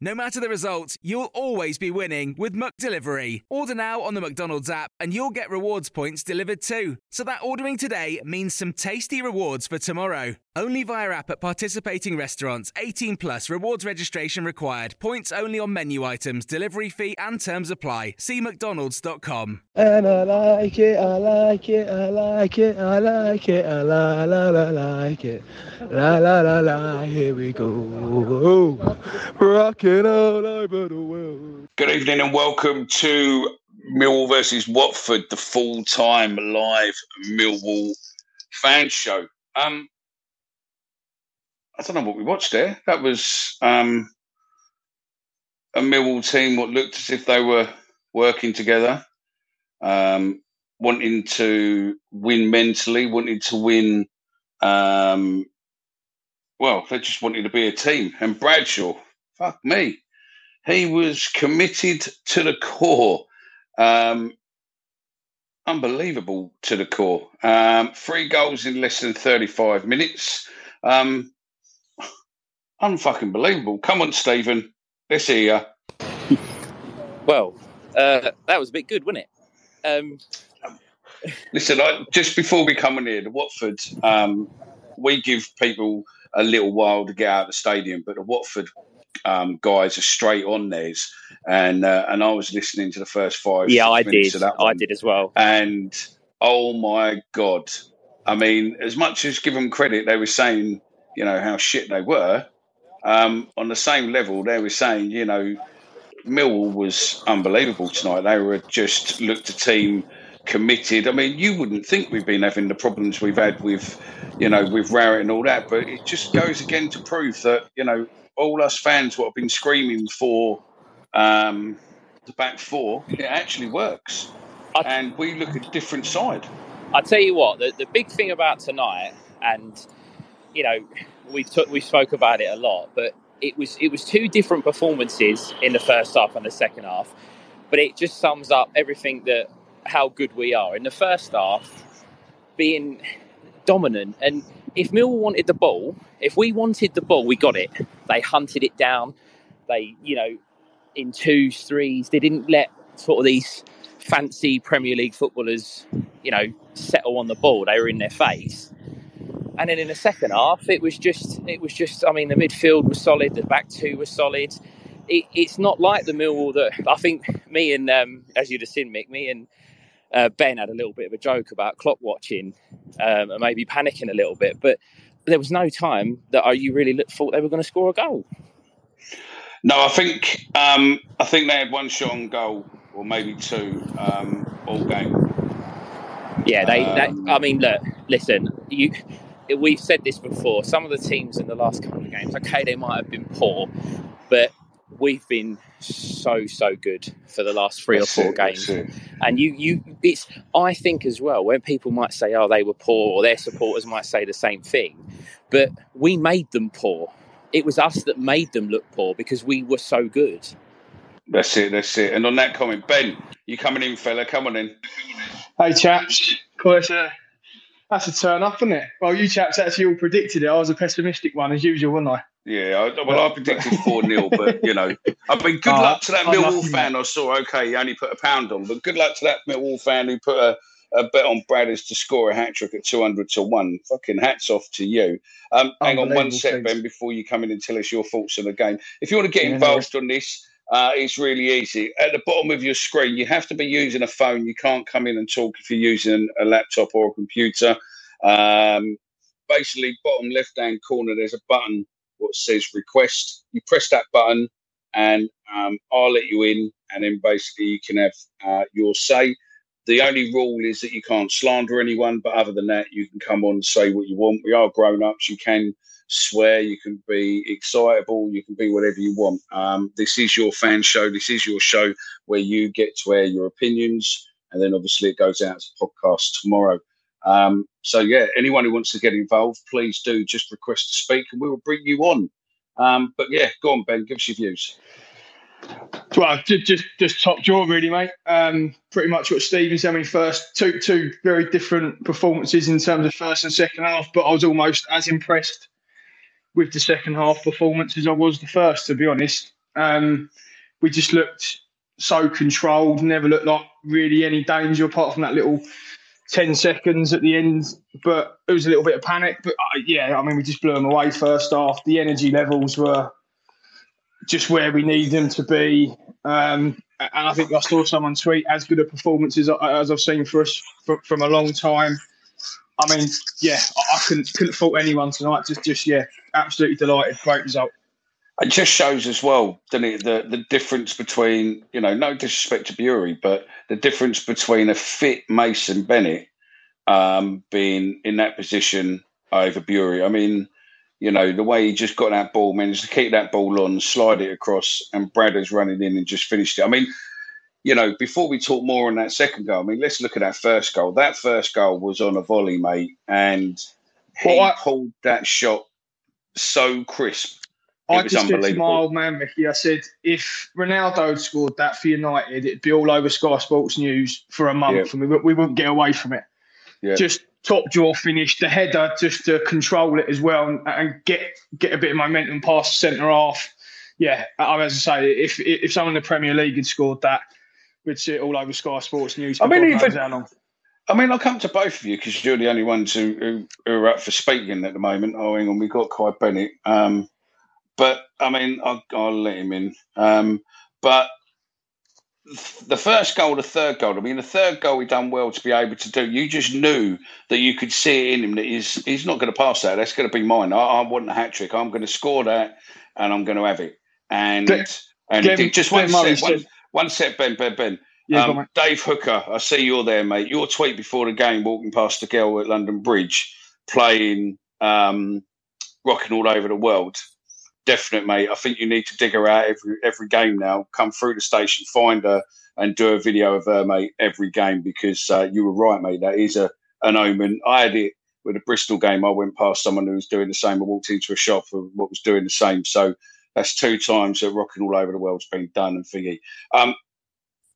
No matter the result, you'll always be winning with McDelivery. Order now on the McDonald's app and you'll get rewards points delivered too. So that ordering today means some tasty rewards for tomorrow. Only via app at participating restaurants. 18 plus rewards registration required. Points only on menu items, delivery fee and terms apply. See McDonald's.com. And I like it, I like it, I like it, I like it, I la la la like it. La la la la, here we go. Rocking all over the world. Good evening and welcome to Millwall versus Watford, the full-time live Millwall fan show. Um, I don't know what we watched there. That was um, a Millwall team what looked as if they were working together, um, wanting to win mentally, wanting to win. Um, well, they just wanted to be a team. And Bradshaw, fuck me, he was committed to the core. Um, unbelievable to the core. Um, three goals in less than 35 minutes. Um, unfucking believable. Come on, Stephen. Let's hear you. Well, uh, that was a bit good, wasn't it? Um, Listen, I, just before we come in here, the Watford, um, we give people a little while to get out of the stadium, but the Watford um, guys are straight on theirs. And uh, and I was listening to the first five. yeah, I did. I one, did as well. And oh my god! I mean, as much as give them credit, they were saying you know how shit they were. Um, on the same level, they were saying you know Millwall was unbelievable tonight. They were just looked a team committed. I mean, you wouldn't think we've been having the problems we've had with, you know, with Rowett and all that, but it just goes again to prove that, you know, all us fans what have been screaming for um, the back four, it actually works. and we look at a different side. I tell you what, the, the big thing about tonight, and you know, we took we spoke about it a lot, but it was it was two different performances in the first half and the second half, but it just sums up everything that how good we are in the first half, being dominant. And if Mill wanted the ball, if we wanted the ball, we got it. They hunted it down. They, you know, in twos, threes, they didn't let sort of these fancy Premier League footballers, you know, settle on the ball. They were in their face. And then in the second half, it was just, it was just. I mean, the midfield was solid. The back two were solid. It, it's not like the Millwall that I think me and, um, as you'd have seen, Mick, me and uh, Ben had a little bit of a joke about clock watching um, and maybe panicking a little bit, but there was no time that uh, you really looked, thought they were going to score a goal. No, I think um, I think they had one shot on goal or maybe two um, all game. Yeah, they, Um, they. I mean, look, listen. You, we've said this before. Some of the teams in the last couple of games, okay, they might have been poor, but we've been so so good for the last three That's or four it, games. And you, you, it's. I think as well when people might say, "Oh, they were poor," or their supporters might say the same thing, but we made them poor. It was us that made them look poor because we were so good. That's it. That's it. And on that comment, Ben, you coming in, fella? Come on in. Hey chaps, of course, uh, that's a turn up, isn't it? Well, you chaps actually all predicted it. I was a pessimistic one as usual, wasn't I? Yeah, I, well, I predicted 4 0, but, you know, I mean, good Oh, luck to that I'm Millwall lucky, fan. I saw, okay, he only put a pound on, but good luck to that Millwall fan who put a a bet on Bradders to score a hat trick at 200 to 1. Fucking hats off to you. Um, hang on one sec, Ben, before you come in and tell us your thoughts on the game. If you want to get Yeah, involved on this, uh, it's really easy. At the bottom of your screen, you have to be using a phone. You can't come in and talk if you're using a laptop or a computer. Um, basically, bottom left hand corner, there's a button what says request. You press that button, and um, I'll let you in, and then basically you can have uh, your say. The only rule is that you can't slander anyone, but other than that, you can come on and say what you want. We are grown ups. You can swear, you can be excitable, you can be whatever you want. Um, this is your fan show. This is your show where you get to air your opinions, and then obviously it goes out as a podcast tomorrow. Um, so yeah, anyone who wants to get involved, please do just request to speak, and we will bring you on. Um, but yeah, go on, Ben, give us your views. Well, just just, top draw, really, mate. Um, pretty much what Stephen said. I mean, first two two very different performances in terms of first and second half, but I was almost as impressed with the second half performance as I was the first. To be honest, um, we just looked so controlled. Never looked like really any danger apart from that little. 10 seconds at the end, but it was a little bit of panic. But uh, yeah, I mean, we just blew them away first half. The energy levels were just where we need them to be. Um, and I think I saw someone tweet as good a performance as, as I've seen for us from, from a long time. I mean, yeah, I, I couldn't couldn't fault anyone tonight. Just, just yeah, absolutely delighted. Great result. It just shows as well, doesn't it, the, the difference between, you know, no disrespect to Burey, but the difference between a fit Mason Bennett um, being in that position over Burey. I mean, you know, the way he just got that ball, managed to keep that ball on, slide it across, and Bradders running in and just finished it. I mean, you know, before we talk more on that second goal, I mean, let's look at that first goal. That first goal was on a volley, mate, and he Well, I- pulled that shot so crisp. I just said to my old man Mickey, I said, if Ronaldo had scored that for United, it'd be all over Sky Sports News for a month, Yeah. and we, we wouldn't get away from it. Yeah. Just top draw finish, the header just to control it as well and, and get get a bit of momentum past the centre half. Yeah, I- as I say, if if someone in the Premier League had scored that, we'd see it all over Sky Sports News. I mean, even- I mean, I'll come to both of you because you're the only ones who, who, who are up for speaking at the moment. Oh, on, we've got Kai Bennett. Um, but I mean, I'll, I'll let him in. Um, but the first goal, the third goal, I mean, the third goal he done well to be able to do. You just knew that you could see it in him that he's, he's not going to pass that. That's going to be mine. I, I want a hat trick. I'm going to score that and I'm going to have it. And, and just one set, one, one set, Ben, Ben, Ben. Yeah, on, Um. Dave Hooker, I see you're there, mate. Your tweet before the game, walking past the girl at London Bridge, playing um, "Rocking All Over the World." Definite, mate. I think you need to dig her out every every game now. Come through the station, find her, and do a video of her, mate, every game because uh, you were right, mate. That is a an omen. I had it with the Bristol game. I went past someone who was doing the same. I walked into a shop for what was doing the same. So that's two times that "Rocking All Over the World's been done and thingy. Um,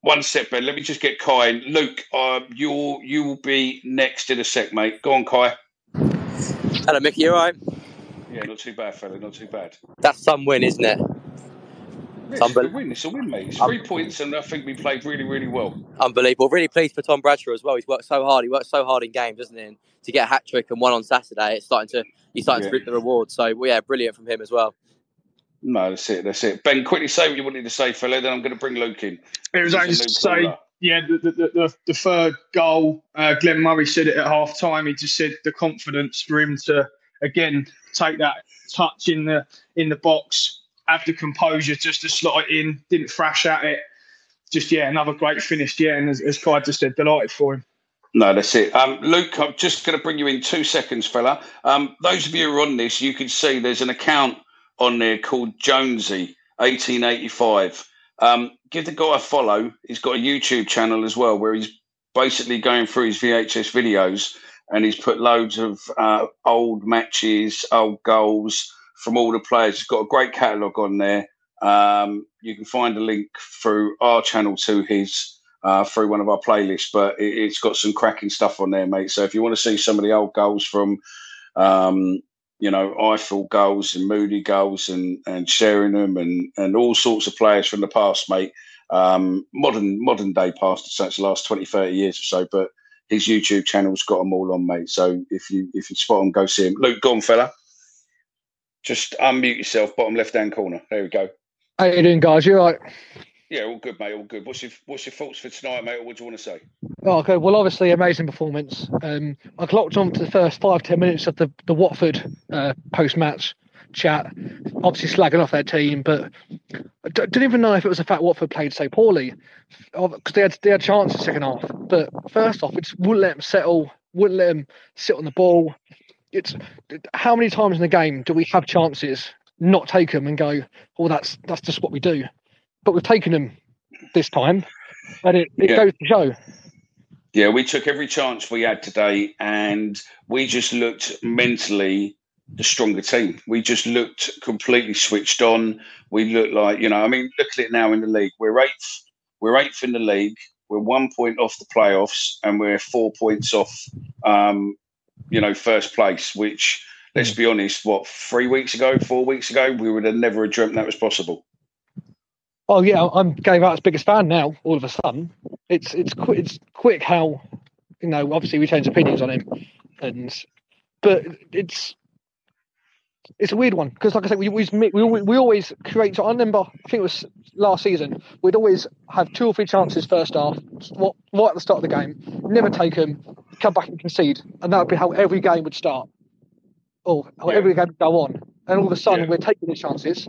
one sec, Ben. Let me just get Kai in. Luke, uh, you'll you will be next in a sec, mate. Go on, Kai. Hello, Mickey. You all right? Yeah, not too bad, fella. Not too bad. That's some win, isn't it? It's Unbel- a win. It's a win, mate. It's Um, three points, and I think we played really, really well. Unbelievable. Really pleased for Tom Bradshaw as well. He's worked so hard. He worked so hard in games, doesn't he? And to get a hat trick and one on Saturday, it's starting to he's starting Yeah. to reap the rewards. So well, yeah, brilliant from him as well. No, that's it. That's it. Ben, quickly say what you wanted to say, fella. Then I'm going to bring Luke in. It was only to say, yeah, the, the, the, the, the third goal, uh, Glenn Murray said it at half time. He just said the confidence for him to, again, take that touch in the in the box, have the composure just to slot it in, didn't thrash at it. Just, yeah, another great finish. Yeah, and as, as just said, delighted for him. No, that's it. Um, Luke, I'm just going to bring you in two seconds, fella. Um, those of you who are on this, you can see there's an account on there called Jonesy 1885. Um, give the guy a follow. He's got a YouTube channel as well where he's basically going through his VHS videos and he's put loads of uh, old matches, old goals from all the players. He's got a great catalogue on there. Um, you can find a link through our channel to his uh, through one of our playlists, but it, it's got some cracking stuff on there, mate. So if you want to see some of the old goals from, um, you know, Ifill goals and Moody goals and and Sheringham and and all sorts of players from the past, mate. Um, modern modern day past, so it's the last 20, 30 years or so, but his YouTube channel's got them all on, mate. So if you if you spot them, go see him. Luke, go on, fella. Just unmute yourself, bottom left hand corner. There we go. How you doing, guys? You all right? Yeah, all good, mate. All good. What's your What's your thoughts for tonight, mate? Or what do you want to say? Oh, okay. Well, obviously, amazing performance. Um, I clocked on to the first five ten minutes of the the Watford uh, post match chat. Obviously, slagging off their team, but I d- didn't even know if it was the fact Watford played so poorly because they had they had chances second half. But first off, it just wouldn't let them settle, wouldn't let them sit on the ball. It's how many times in the game do we have chances, not take them, and go, "Oh, that's that's just what we do." But we've taken them this time, and it, it Yeah. goes to show. Yeah, we took every chance we had today, and we just looked mentally the stronger team. We just looked completely switched on. We looked like, you know, I mean, look at it now in the league. We're eighth. We're eighth in the league. We're one point off the playoffs, and we're four points off, um, you know, first place. Which, let's be honest, what three weeks ago, four weeks ago, we would have never have dreamt that was possible. Oh yeah, I'm Gary Rowett's biggest fan now. All of a sudden, it's it's qu- it's quick how you know. Obviously, we change opinions on him, and but it's it's a weird one because, like I said, we always we we always create. So I remember, I think it was last season, we'd always have two or three chances first half, what right at the start of the game, never take them, come back and concede, and that would be how every game would start, or how Yeah. every game would go on. And all of a sudden, Yeah. we're taking the chances.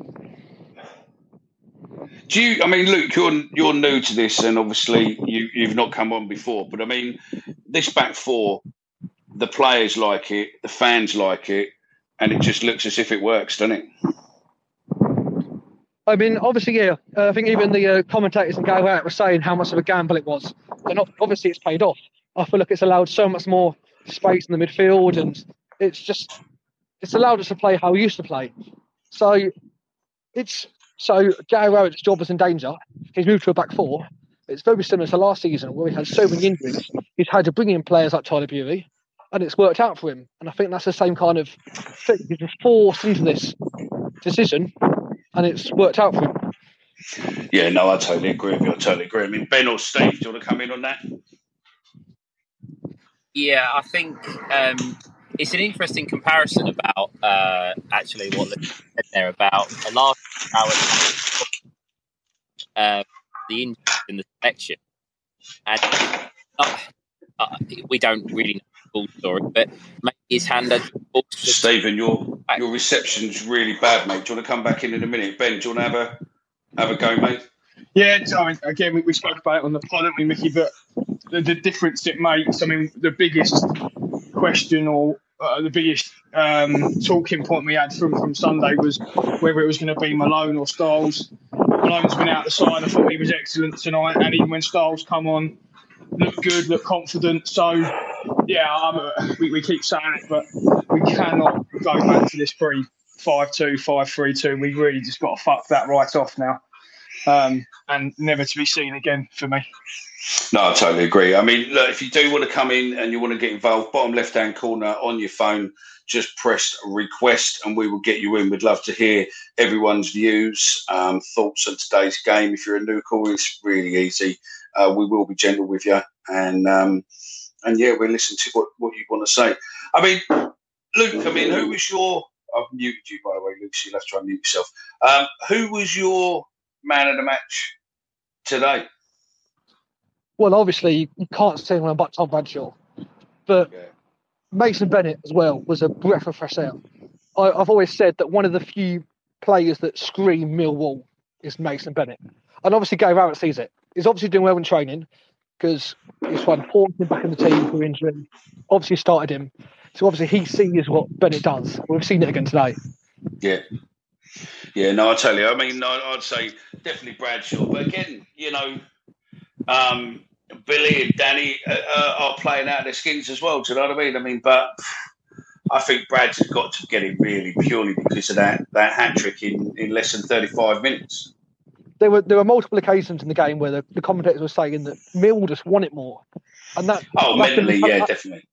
Do you? I mean, Luke, you're you're new to this, and obviously you you've not come on before. But I mean, this back four, the players like it, the fans like it, and it just looks as if it works, doesn't it? I mean, obviously, yeah. Uh, I think even the uh, commentators and Gary were saying how much of a gamble it was, and obviously it's paid off. I feel like it's allowed so much more space in the midfield, and it's just it's allowed us to play how we used to play. So it's so Gary Rowett's job is in danger. He's moved to a back four. It's very similar to last season where we had so many injuries. He's had to bring in players like Tyler Burey, and it's worked out for him. And I think that's the same kind of thing. He's just forced into this decision, and it's worked out for him. Yeah, no, I totally agree with you. I totally agree. I mean, Ben or Steve, do you want to come in on that? Yeah, I think um, it's an interesting comparison about uh, actually what they said there about the last hour, uh, the injuries in the selection, and uh, uh, we don't really know the full story, but maybe his hand had Stephen, your your reception's really bad, mate. Do you want to come back in in a minute? Ben, do you want to have a have a go, mate? Yeah, I mean, again, we, we spoke about it on the pod, didn't we, Mickey? But the, the difference it makes, I mean, the biggest question or uh, the biggest um, talking point we had from, from Sunday was whether it was going to be Malone or Styles. Malone's been out the side. I thought he was excellent tonight. And even when Styles come on, looked good, looked confident. So, yeah, uh, we, we keep saying it, but we cannot go back to this pre 5 2, 5 3 2. We really just got to fuck that right off now um, and never to be seen again for me. No, I totally agree. I mean, look, if you do want to come in and you want to get involved, bottom left hand corner on your phone, just press request and we will get you in. We'd love to hear everyone's views, um, thoughts on today's game. If you're a new caller, it's really easy. Uh, we will be gentle with you, and um, and yeah, we'll listen to what, what you want to say. I mean, Luke, I mean, who was your? I've muted you by the way, Luke. So you'll have to unmute yourself. Um, who was your man of the match today? Well, obviously, you can't say anyone but Tom Bradshaw, but Mason Bennett as well was a breath of fresh air. I, I've always said that one of the few players that scream Millwall is Mason Bennett, and obviously Gary Rowett sees it. He's obviously doing well in training because he's one to him back in the team for injury. Obviously started him, so obviously he sees what Bennett does. We've seen it again today. Yeah. Yeah, no, I tell you. I mean, I'd say definitely Bradshaw. But again, you know, um, Billy and Danny uh, uh, are playing out their skins as well. Do you know what I mean? I mean, but I think Brad's got to get it really purely because of that, that hat trick in, in less than 35 minutes. There were there were multiple occasions in the game where the, the commentators were saying that Mill just won it more, and that Oh, mentally, mental- yeah, that- definitely.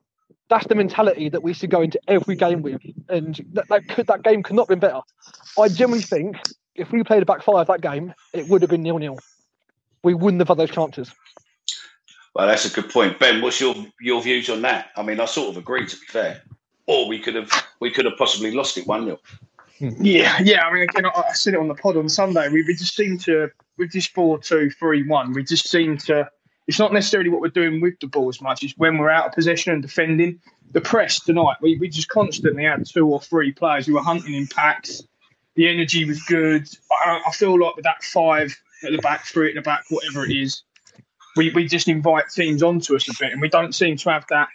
that's the mentality that we should go into every game with, and that that, could, that game could not have been better. I genuinely think if we played a back five that game, it would have been nil nil. We wouldn't have had those chances. Well, that's a good point, Ben. What's your your views on that? I mean, I sort of agree. To be fair, or we could have we could have possibly lost it one 0 Hmm. Yeah, yeah. I mean, again, I, said it on the pod on Sunday. We, we just seem to with this four two three one. We just seem to. It's not necessarily what we're doing with the ball as much as when we're out of possession and defending. The press tonight, we, we just constantly had two or three players who were hunting in packs. The energy was good. I, I feel like with that five at the back, three at the back, whatever it is, we, we just invite teams onto us a bit, and we don't seem to have that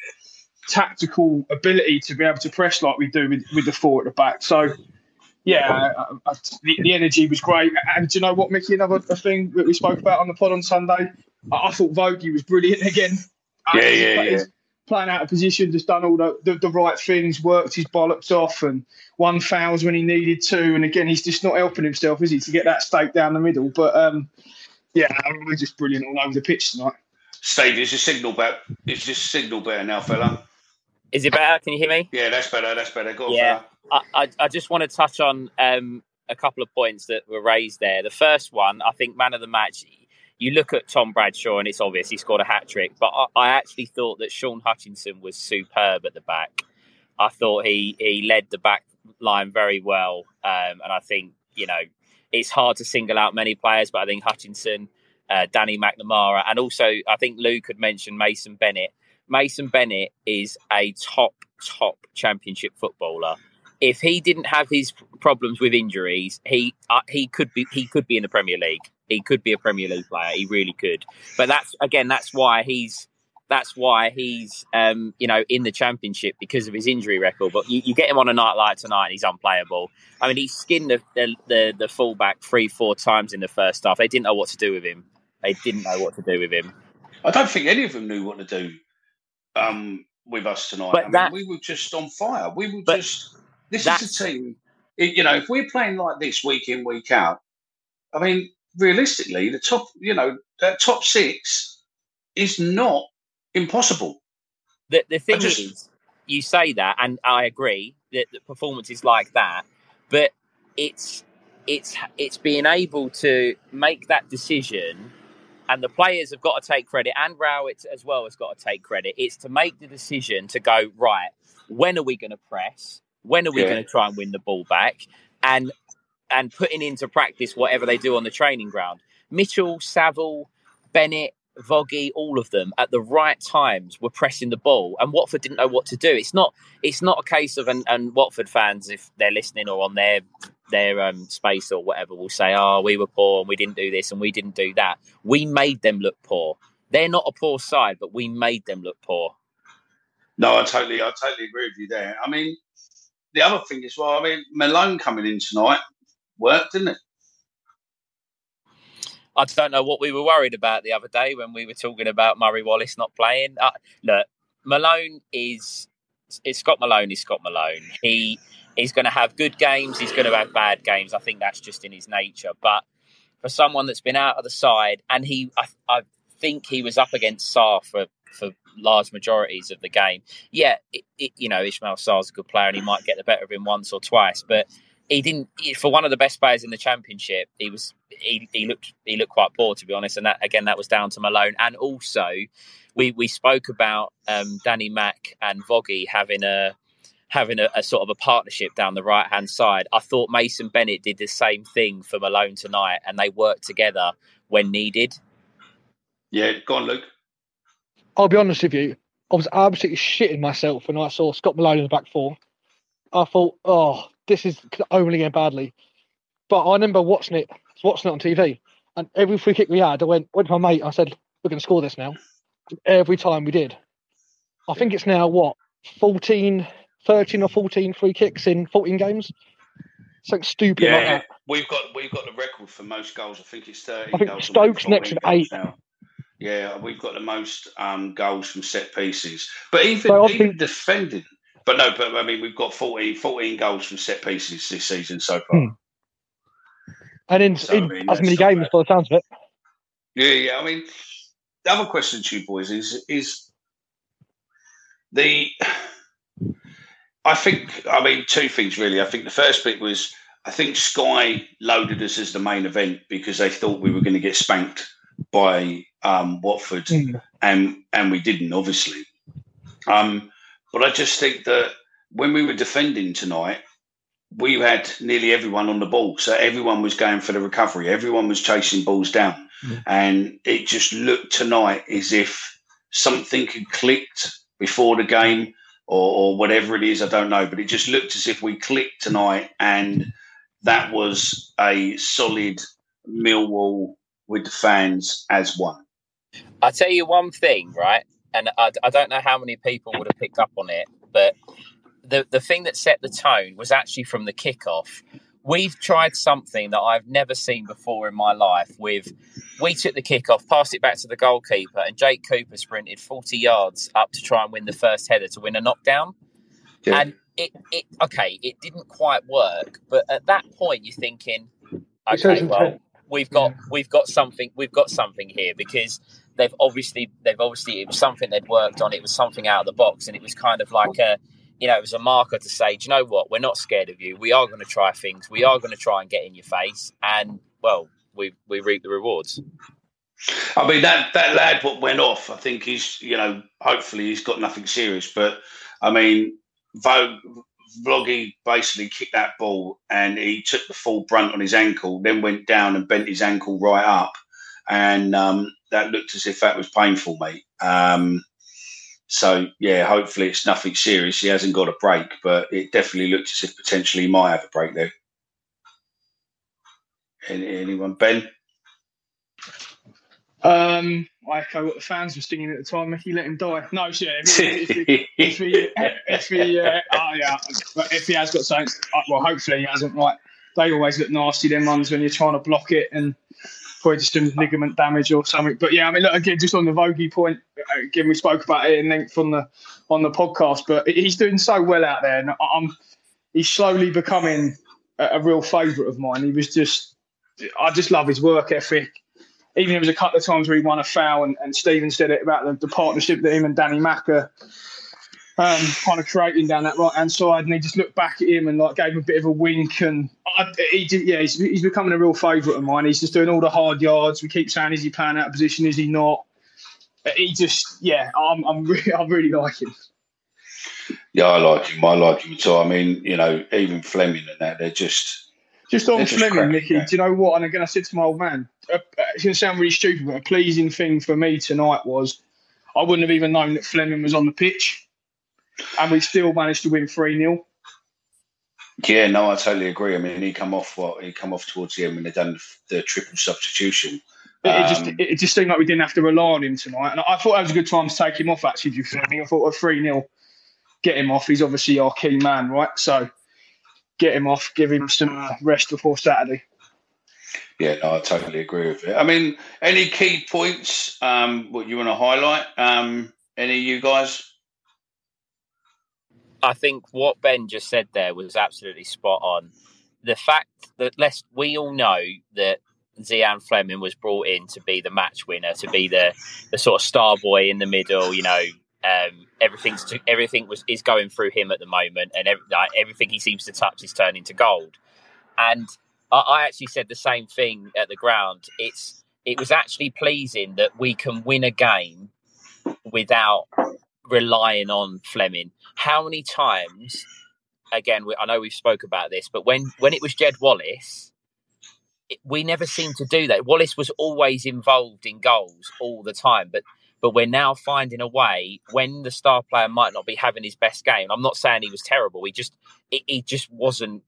tactical ability to be able to press like we do with, with the four at the back. So, yeah, I, I, the, the, energy was great. And do you know what, Mickey? Another thing that we spoke about on the pod on Sunday, I, I thought Vogie was brilliant again. Yeah, yeah, yeah. Playing out of position, just done all the, the, the, right things, worked his bollocks off, and won fouls when he needed to. And again, he's just not helping himself, is he, to get that stake down the middle? But um, yeah, I we're just brilliant all over the pitch tonight. Steve, is the signal better? Is this signal better now, fella? Is it better? Can you hear me? Yeah, that's better. That's better. Go on, yeah. I, I, I, just want to touch on um, a couple of points that were raised there. The first one, I think, man of the match. You look at Tom Bradshaw, and it's obvious he scored a hat trick. But I, I actually thought that Shaun Hutchinson was superb at the back. I thought he he led the back line very well, um, and I think you know it's hard to single out many players, but I think Hutchinson, uh, Danny McNamara, and also I think Luke had mentioned Mason Bennett. Mason Bennett is a top, top championship footballer. If he didn't have his problems with injuries, he uh, he could be he could be in the Premier League. He could be a Premier League player. He really could. But that's again, that's why he's that's why he's um, you know in the championship because of his injury record. But you, you, get him on a night like tonight, and he's unplayable. I mean, he skinned the, the the, the fullback three four times in the first half. They didn't know what to do with him. They didn't know what to do with him. I don't think any of them knew what to do um, with us tonight. But I that, mean, we were just on fire. We were just. This is a team. You know, if we're playing like this week in week out, I mean, realistically, the top. You know, that top six is not impossible. The the thing just, is, you say that, and I agree that, that performances like that, but it's it's it's being able to make that decision and the players have got to take credit, and Rowett as well has got to take credit. It's to make the decision to go right. When are we going to press? When are we yeah. going to try and win the ball back? And and putting into practice whatever they do on the training ground. Mitchell, Saville, Bennett, Vogie, all of them at the right times were pressing the ball, and Watford didn't know what to do. It's not it's not a case of and, and Watford fans, if they're listening or on their their um, space or whatever, will say, "Oh, we were poor and we didn't do this and we didn't do that." We made them look poor. They're not a poor side, but we made them look poor. No, I totally, I totally agree with you there. I mean, the other thing is, well, I mean, Malone coming in tonight worked, didn't it? I don't know what we were worried about the other day when we were talking about Murray Wallace not playing. Uh, look, Malone is, is Scott Malone is Scott Malone. He he's going to have good games. He's going to have bad games. I think that's just in his nature. But for someone that's been out of the side, and he, I, I think he was up against Sarr for for large majorities of the game. Yeah, it, it, you know Ismaila Sarr's a good player, and he might get the better of him once or twice, but he didn't for one of the best players in the championship he was he, he looked he looked quite poor to be honest. And that again that was down to malone. And also we we spoke about um, danny mack and Vogie having a having a, a, sort of a partnership down the right hand side. I thought mason bennett did the same thing for malone tonight and they worked together when needed. Yeah go on luke. I'll be honest with you. I was absolutely shitting myself when i saw scott malone in the back four. I thought oh this is only going badly. But I remember watching it, watching it on TV, and every free kick we had, I went, went to my mate. I said, "We're going to score this now." Every time we did. I think it's now what 14, 13 or 14 free kicks in 14 games. Something stupid yeah, like that. We've got we've got the record for most goals. I think it's 30 I think Stokes next at eight. Now. Yeah, we've got the most um, goals from set pieces. But even, so even defending, but no, but I mean, we've got 14, 14 goals from set pieces this season so far. Hmm. And in, so, in I mean, as many games, by the sounds of it. Yeah, yeah. I mean, the other question to you boys is is the. I think I mean two things really. I think the first bit was I think Sky loaded us as the main event because they thought we were going to get spanked by um, Watford, Mm. and and we didn't obviously. Um, but I just think that when we were defending tonight, we had nearly everyone on the ball, so everyone was going for the recovery. Everyone was chasing balls down, and it just looked tonight as if something had clicked before the game. Or, or whatever it is, I don't know, but it just looked as if we clicked tonight, and that was a solid Millwall with the fans as one. I'll tell you one thing, right? And I, I don't know how many people would have picked up on it, but the the thing that set the tone was actually from the kickoff. We've tried something that I've never seen before in my life. With we took the kickoff, passed it back to the goalkeeper, and Jake Cooper sprinted forty yards up to try and win the first header to win a knockdown. Yeah. And it, it okay, it didn't quite work, but at that point you're thinking, okay, well, we've got we've got something we've got something here because they've obviously they've obviously it was something they'd worked on. It was something out of the box, and it was kind of like a you know it was a marker to say, do you know what? We're not scared of you. We are going to try things. We are going to try and get in your face, and well, we we reap the rewards. I mean that that lad what went off. I think he's you know hopefully he's got nothing serious, but I mean Vogue Vloggy basically kicked that ball and he took the full brunt on his ankle, then went down and bent his ankle right up, and um, that looked as if that was painful, mate. Um, so yeah, hopefully it's nothing serious. He hasn't got a break, but it definitely looked as if potentially he might have a break there. Any, anyone, Ben? Um, I echo what the fans were singing at the time. Mickey, let him die. No, shit. If he, if he, if he, if uh, oh, yeah, but if he has got something, uh, well, hopefully he hasn't. Like they always look nasty. Them ones when you're trying to block it and just some ligament damage or something. But yeah, I mean, look again, just on the Vogie point. Again, we spoke about it in length on the on the podcast, but he's doing so well out there, and I'm he's slowly becoming a, a real favourite of mine. He was just, I just love his work ethic even there was a couple of times where he won a foul, and, and Stephen said it about the, the partnership that him and Danny Macker um, kind of creating down that right hand side, and he just looked back at him and like gave him a bit of a wink, and I, he did, yeah, he's, he's becoming a real favourite of mine. He's just doing all the hard yards. We keep saying, is he playing out of position? Is he not? He just, yeah, I'm, I'm really, I really like him. Yeah, I like him. I like him too. I mean, you know, even Flemming and that, they're just Just on just Flemming, Nicky, do you know what? And again, I said to my old man, uh, uh, it's going to sound really stupid, but a pleasing thing for me tonight was I wouldn't have even known that Flemming was on the pitch, and we still managed to win 3 0. Yeah, no, I totally agree. I mean, he come off what he come off towards the end when they done the triple substitution. It, it just Um, it, it just seemed like we didn't have to rely on him tonight, and I thought that was a good time to take him off. Actually, do Flemming, I thought a three 0 get him off. He's obviously our key man, right? So get him off, give him some rest before Saturday. Yeah, no, I totally agree with it. I mean, any key points um, what you want to highlight? Um, any of you guys? I think what Ben just said there was absolutely spot on. The fact that let's we all know that Zian Flemming was brought in to be the match winner, to be the the sort of star boy in the middle. You know, um, everything's to, everything was is going through him at the moment, and every, like, everything he seems to touch is turning to gold. And I, I actually said the same thing at the ground. It's it was actually pleasing that we can win a game without relying on Flemming. How many times? Again, we, I know we've spoke about this, but when when it was Jed Wallace, it, we never seemed to do that. Wallace was always involved in goals all the time, but but we're now finding a way when the star player might not be having his best game. I'm not saying he was terrible. He just he, he just wasn't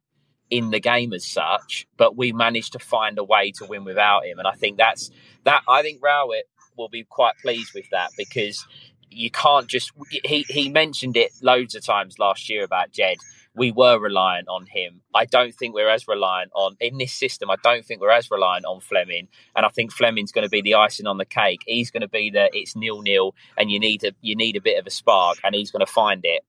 in the game as such. But we managed to find a way to win without him, and I think that's that. I think Rowett will be quite pleased with that because you can't just. He he mentioned it loads of times last year about Jed. We were reliant on him. I don't think we're as reliant on in this system. I don't think we're as reliant on Flemming, and I think Flemming's going to be the icing on the cake. He's going to be the it's nil nil, and you need a you need a bit of a spark, and he's going to find it.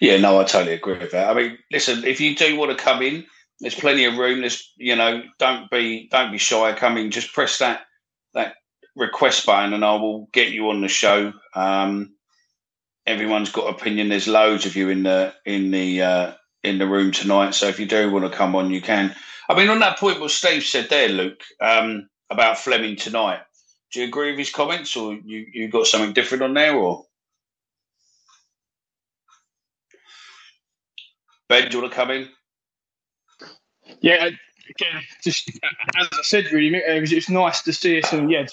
Yeah, no, I totally agree with that. I mean, listen, if you do want to come in, there's plenty of room. There's, you know, don't be don't be shy. Come in, just press that that request button, and I will get you on the show. Um, everyone's got opinion. There's loads of you in the in the uh, in the room tonight. So if you do want to come on, you can. I mean, on that point, what Steve said there, Luke. Um, about Flemming tonight. Do you agree with his comments, or you you got something different on there, or Ben? Do you want to come in? Yeah, again, just as I said, really, it was, it's nice to see us, and yeah,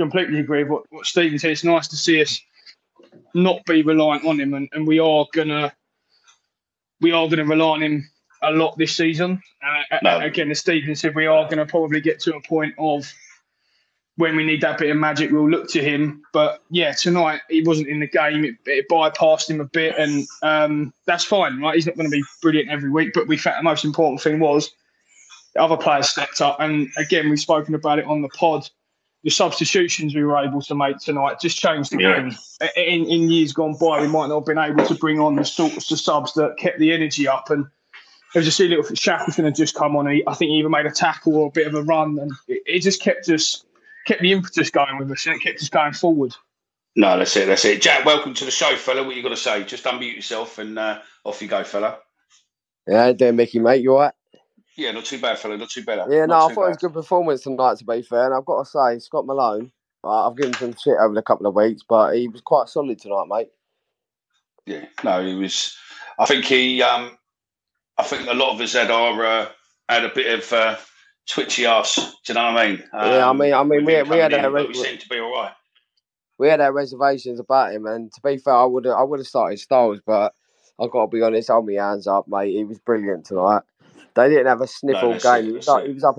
completely agree with what, what Stephen said. It's nice to see us not be reliant on him, and, and we are gonna we are gonna rely on him a lot this season. Uh, No. Again, as Stephen said, we are going to probably get to a point of when we need that bit of magic, we'll look to him. But yeah, tonight he wasn't in the game. It, it bypassed him a bit, and um, that's fine, right? He's not going to be brilliant every week, but we felt the most important thing was the other players stepped up. And again, we've spoken about it on the pod. The substitutions we were able to make tonight just changed the Yeah. game. In, in years gone by, we might not have been able to bring on the sorts of subs that kept the energy up. And there was a silly little Shackleton had just come on. He, I think he even made a tackle or a bit of a run, and it, it just kept us kept the impetus going with us, and it kept us going forward. No, that's it. That's it. Jack, welcome to the show, fella. What you got to say? Just unmute yourself and uh, off you go, fella. Yeah, how you Mickey, mate? You all right? Yeah, not too bad, fella. Not too bad. Yeah, no, I thought it was a good performance tonight, to be fair. And I've got to say, Scott Malone, uh, I've given him some shit over the couple of weeks, but he was quite solid tonight, mate. Yeah, no, he was. I think he. Um, I think a lot of us had our uh, had a bit of uh, twitchy ass. Do you know what I mean? yeah, I mean, I mean, we, him we had our in, we seemed to be all right. we had our reservations about him, and to be fair, I would I would have started Styles, but I've got to be honest, hold my hands up, mate. He was brilliant tonight. They didn't have a sniffle that's game. it, was it. was up.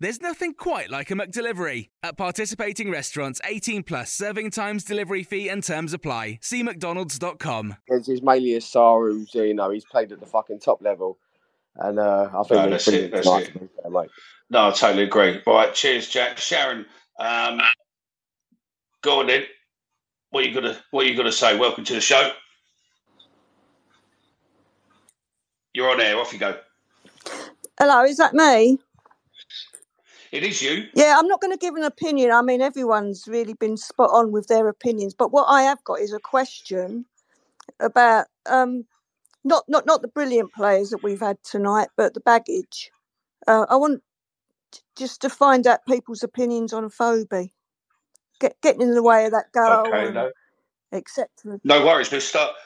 There's nothing quite like a McDelivery. At participating restaurants, 18 plus serving times, delivery fee, and terms apply. See McDonald's.com. It's, it's mainly a Sarr who's, you know, he's played at the fucking top level. And uh, I think No, that's it, that's it. to be fair, mate. No, I totally agree. All right, cheers, Jack. Sharon, um, go on then. What you gonna What you gonna say? Welcome to the show. You're on air. Off you go. Hello, is that me? It is you. Yeah, I'm not going to give an opinion. I mean, everyone's really been spot on with their opinions, but what I have got is a question about um, not not not the brilliant players that we've had tonight, but the baggage. Uh, I want t- just to find out people's opinions on Phoebe, Get, getting in the way of that goal, Okay, no, etc. no worries. We'll start.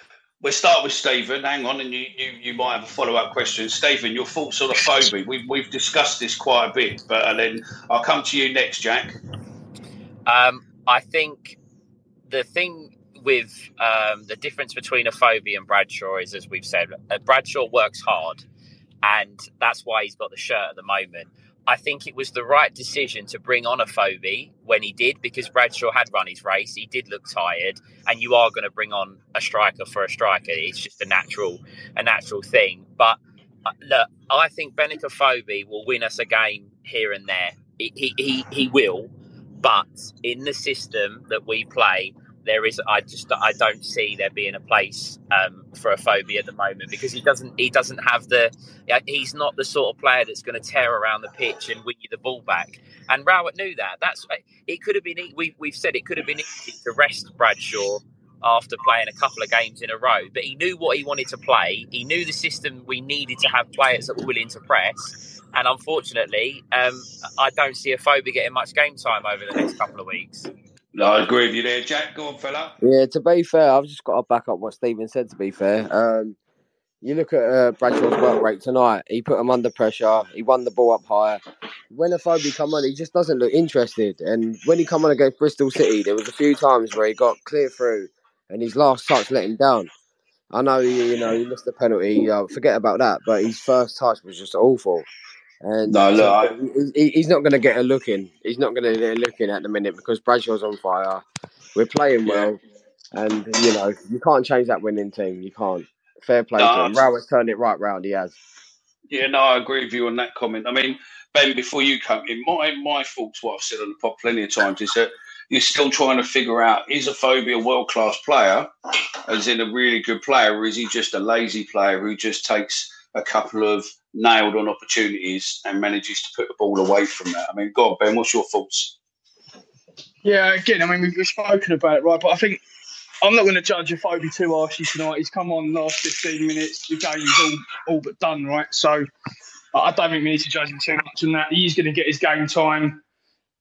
We'll start with Stephen. Hang on, and you you, you might have a follow up question. Stephen, your thoughts on phobia? We've we've discussed this quite a bit, but then I'll come to you next, Jack. Um, I think the thing with um, the difference between Afobe and Bradshaw is, as we've said, uh, Bradshaw works hard, and that's why he's got the shirt at the moment. I think it was the right decision to bring on Afobe when he did because Bradshaw had run his race. He did look tired, and you are going to bring on a striker for a striker. It's just a natural, a natural thing. But uh, look, I think Benik Afobe will win us a game here and there. He, he, he, he will, but in the system that we play, there is I just I don't see there being a place um, for Afobe at the moment because he doesn't he doesn't have the he's not the sort of player that's going to tear around the pitch and win you the ball back. And Rowett knew that. That's it. Could have been we we've said it could have been easy to rest Bradshaw after playing a couple of games in a row, but he knew what he wanted to play. He knew the system we needed to have players that were willing to press. And unfortunately, um, I don't see Afobe getting much game time over the next couple of weeks. I agree with you there, Jack. Go on, fella. Yeah, to be fair, I've just got to back up what Stephen said. To be fair, um, You look at uh, Bradshaw's work rate tonight. He put them under pressure. He won the ball up higher. When a Afobe come on, he just doesn't look interested. And when he come on against Bristol City, there was a few times where he got clear through, and his last touch let him down. I know you know he missed the penalty. Uh, forget about that. But his first touch was just awful. And No, look, so I- he- he, he's not going to get a look in. He's not going to get a look in at the minute because Bradshaw's on fire. We're playing well, and you know you can't change that winning team. You can't. Fair play No, to him. Rao has turned it right round. He has. Yeah, no, I agree with you on that comment. I mean, Ben, before you come in, my my thoughts, what I've said on the pod plenty of times, is that you're still trying to figure out is Afobe a world class player, as in a really good player, or is he just a lazy player who just takes a couple of nailed on opportunities and manages to put the ball away from that? I mean, God, Ben, what's your thoughts? Yeah, again, I mean, we've, spoken about it, right? But I think I'm not going to judge Afobe too harshly tonight. He's come on last 15 minutes. The game's all, all but done, right? So I don't think we need to judge him too much on that. He's going to get his game time.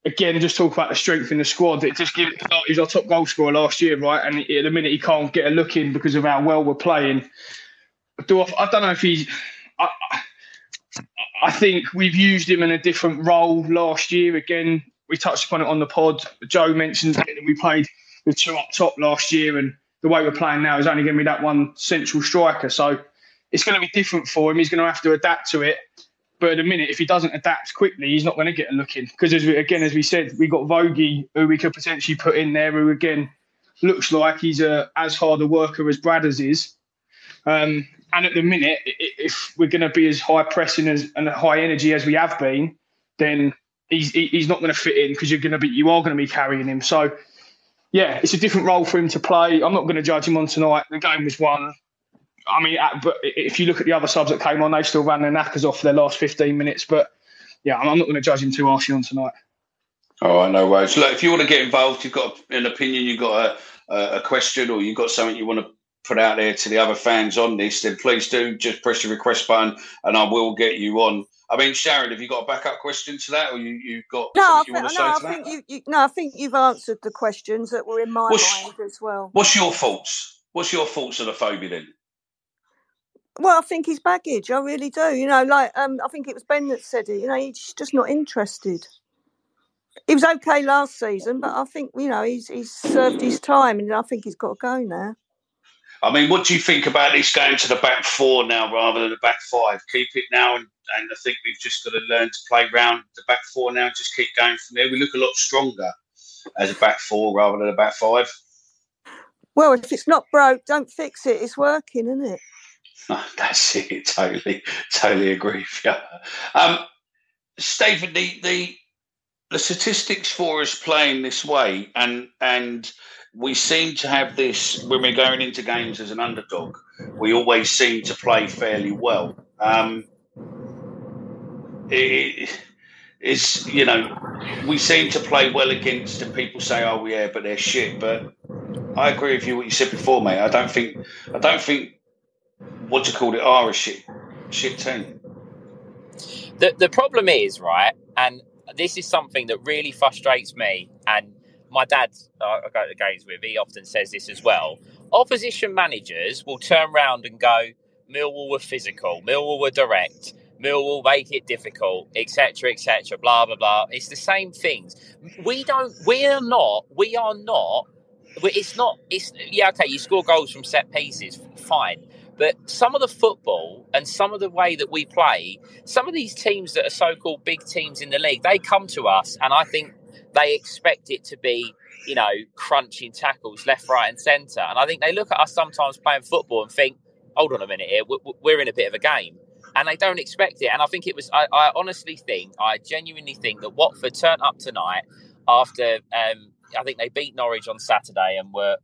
Again, just talk about the strength in the squad. It just gives. He was our top goal scorer last year, right? And at the minute he can't get a look in because of how well we're playing. Do I, I don't know if he's. I, I- think we've used him in a different role last year. Again, we touched upon it on the pod. Joe mentioned that we played with two up top last year, and the way we're playing now is only going to be that one central striker. So it's going to be different for him. He's going to have to adapt to it. But at the minute, if he doesn't adapt quickly, he's not going to get a look in. Because as we, again, as we said, we got Vogie, who we could potentially put in there, who again looks like he's a, as hard a worker as Bradders is. Um, and at the minute, if we're going to be as high pressing as and high energy as we have been, then he's he's not going to fit in because you're going to be you are going to be carrying him. So yeah, it's a different role for him to play. I'm not going to judge him on tonight. The game was won. I mean, uh, but if you look at the other subs that came on, they still ran their knackers off for their last 15 minutes. But yeah, I'm not going to judge him too harshly on tonight. All right, no worries. Look, if you want to get involved, you've got an opinion, you've got a, a question, or you've got something you want to put out there to the other fans on this, then please do just press the request button and I will get you on. I mean, Sharon, have you got a backup question to that, or you, you've got No, I something you think, want to no, say I think you, you, no, I think you've answered the questions that were in my What's- mind as well. What's your thoughts? What's your thoughts on Afobe then? Well, I think he's baggage. I really do. You know, like um, I think it was Ben that said it. You know, he's just not interested. He was okay last season, but I think you know he's he's served his time, and I think he's got to go now. I mean, what do you think about this going to the back four now rather than the back five? Keep it now, and, and I think we've just got to learn to play round the back four now. Just keep going from there. We look a lot stronger as a back four rather than a back five. Well, if it's not broke, don't fix it. It's working, isn't it? That's it. Totally, totally agree with you. Um, Stephen, the, the the statistics for us playing this way, and and we seem to have this when we're going into games as an underdog. We always seem to play fairly well. Um, it, it's you know we seem to play well against, and people say, "Oh yeah, but they're shit." But I agree with you what you said before, mate. I don't think I don't think what you call it are a shit shit team. The the problem is right, and this is something that really frustrates me. And my dad, uh, I go to games with, he often says this as well. Opposition managers will turn round and go, "Millwall were physical, Millwall were direct." Millwall make it difficult, etc., etc. Blah blah blah. It's the same things. We don't. We are not. We are not. It's not. It's yeah. Okay, you score goals from set pieces, fine. But some of the football and some of the way that we play, some of these teams that are so-called big teams in the league, they come to us, and I think they expect it to be, you know, crunching tackles left, right, and centre. And I think they look at us sometimes playing football and think, "Hold on a minute here, we- we're in a bit of a game." And they don't expect it. And I think it was. I, I honestly think, I genuinely think that Watford turned up tonight after. Um, I think they beat Norwich on Saturday and were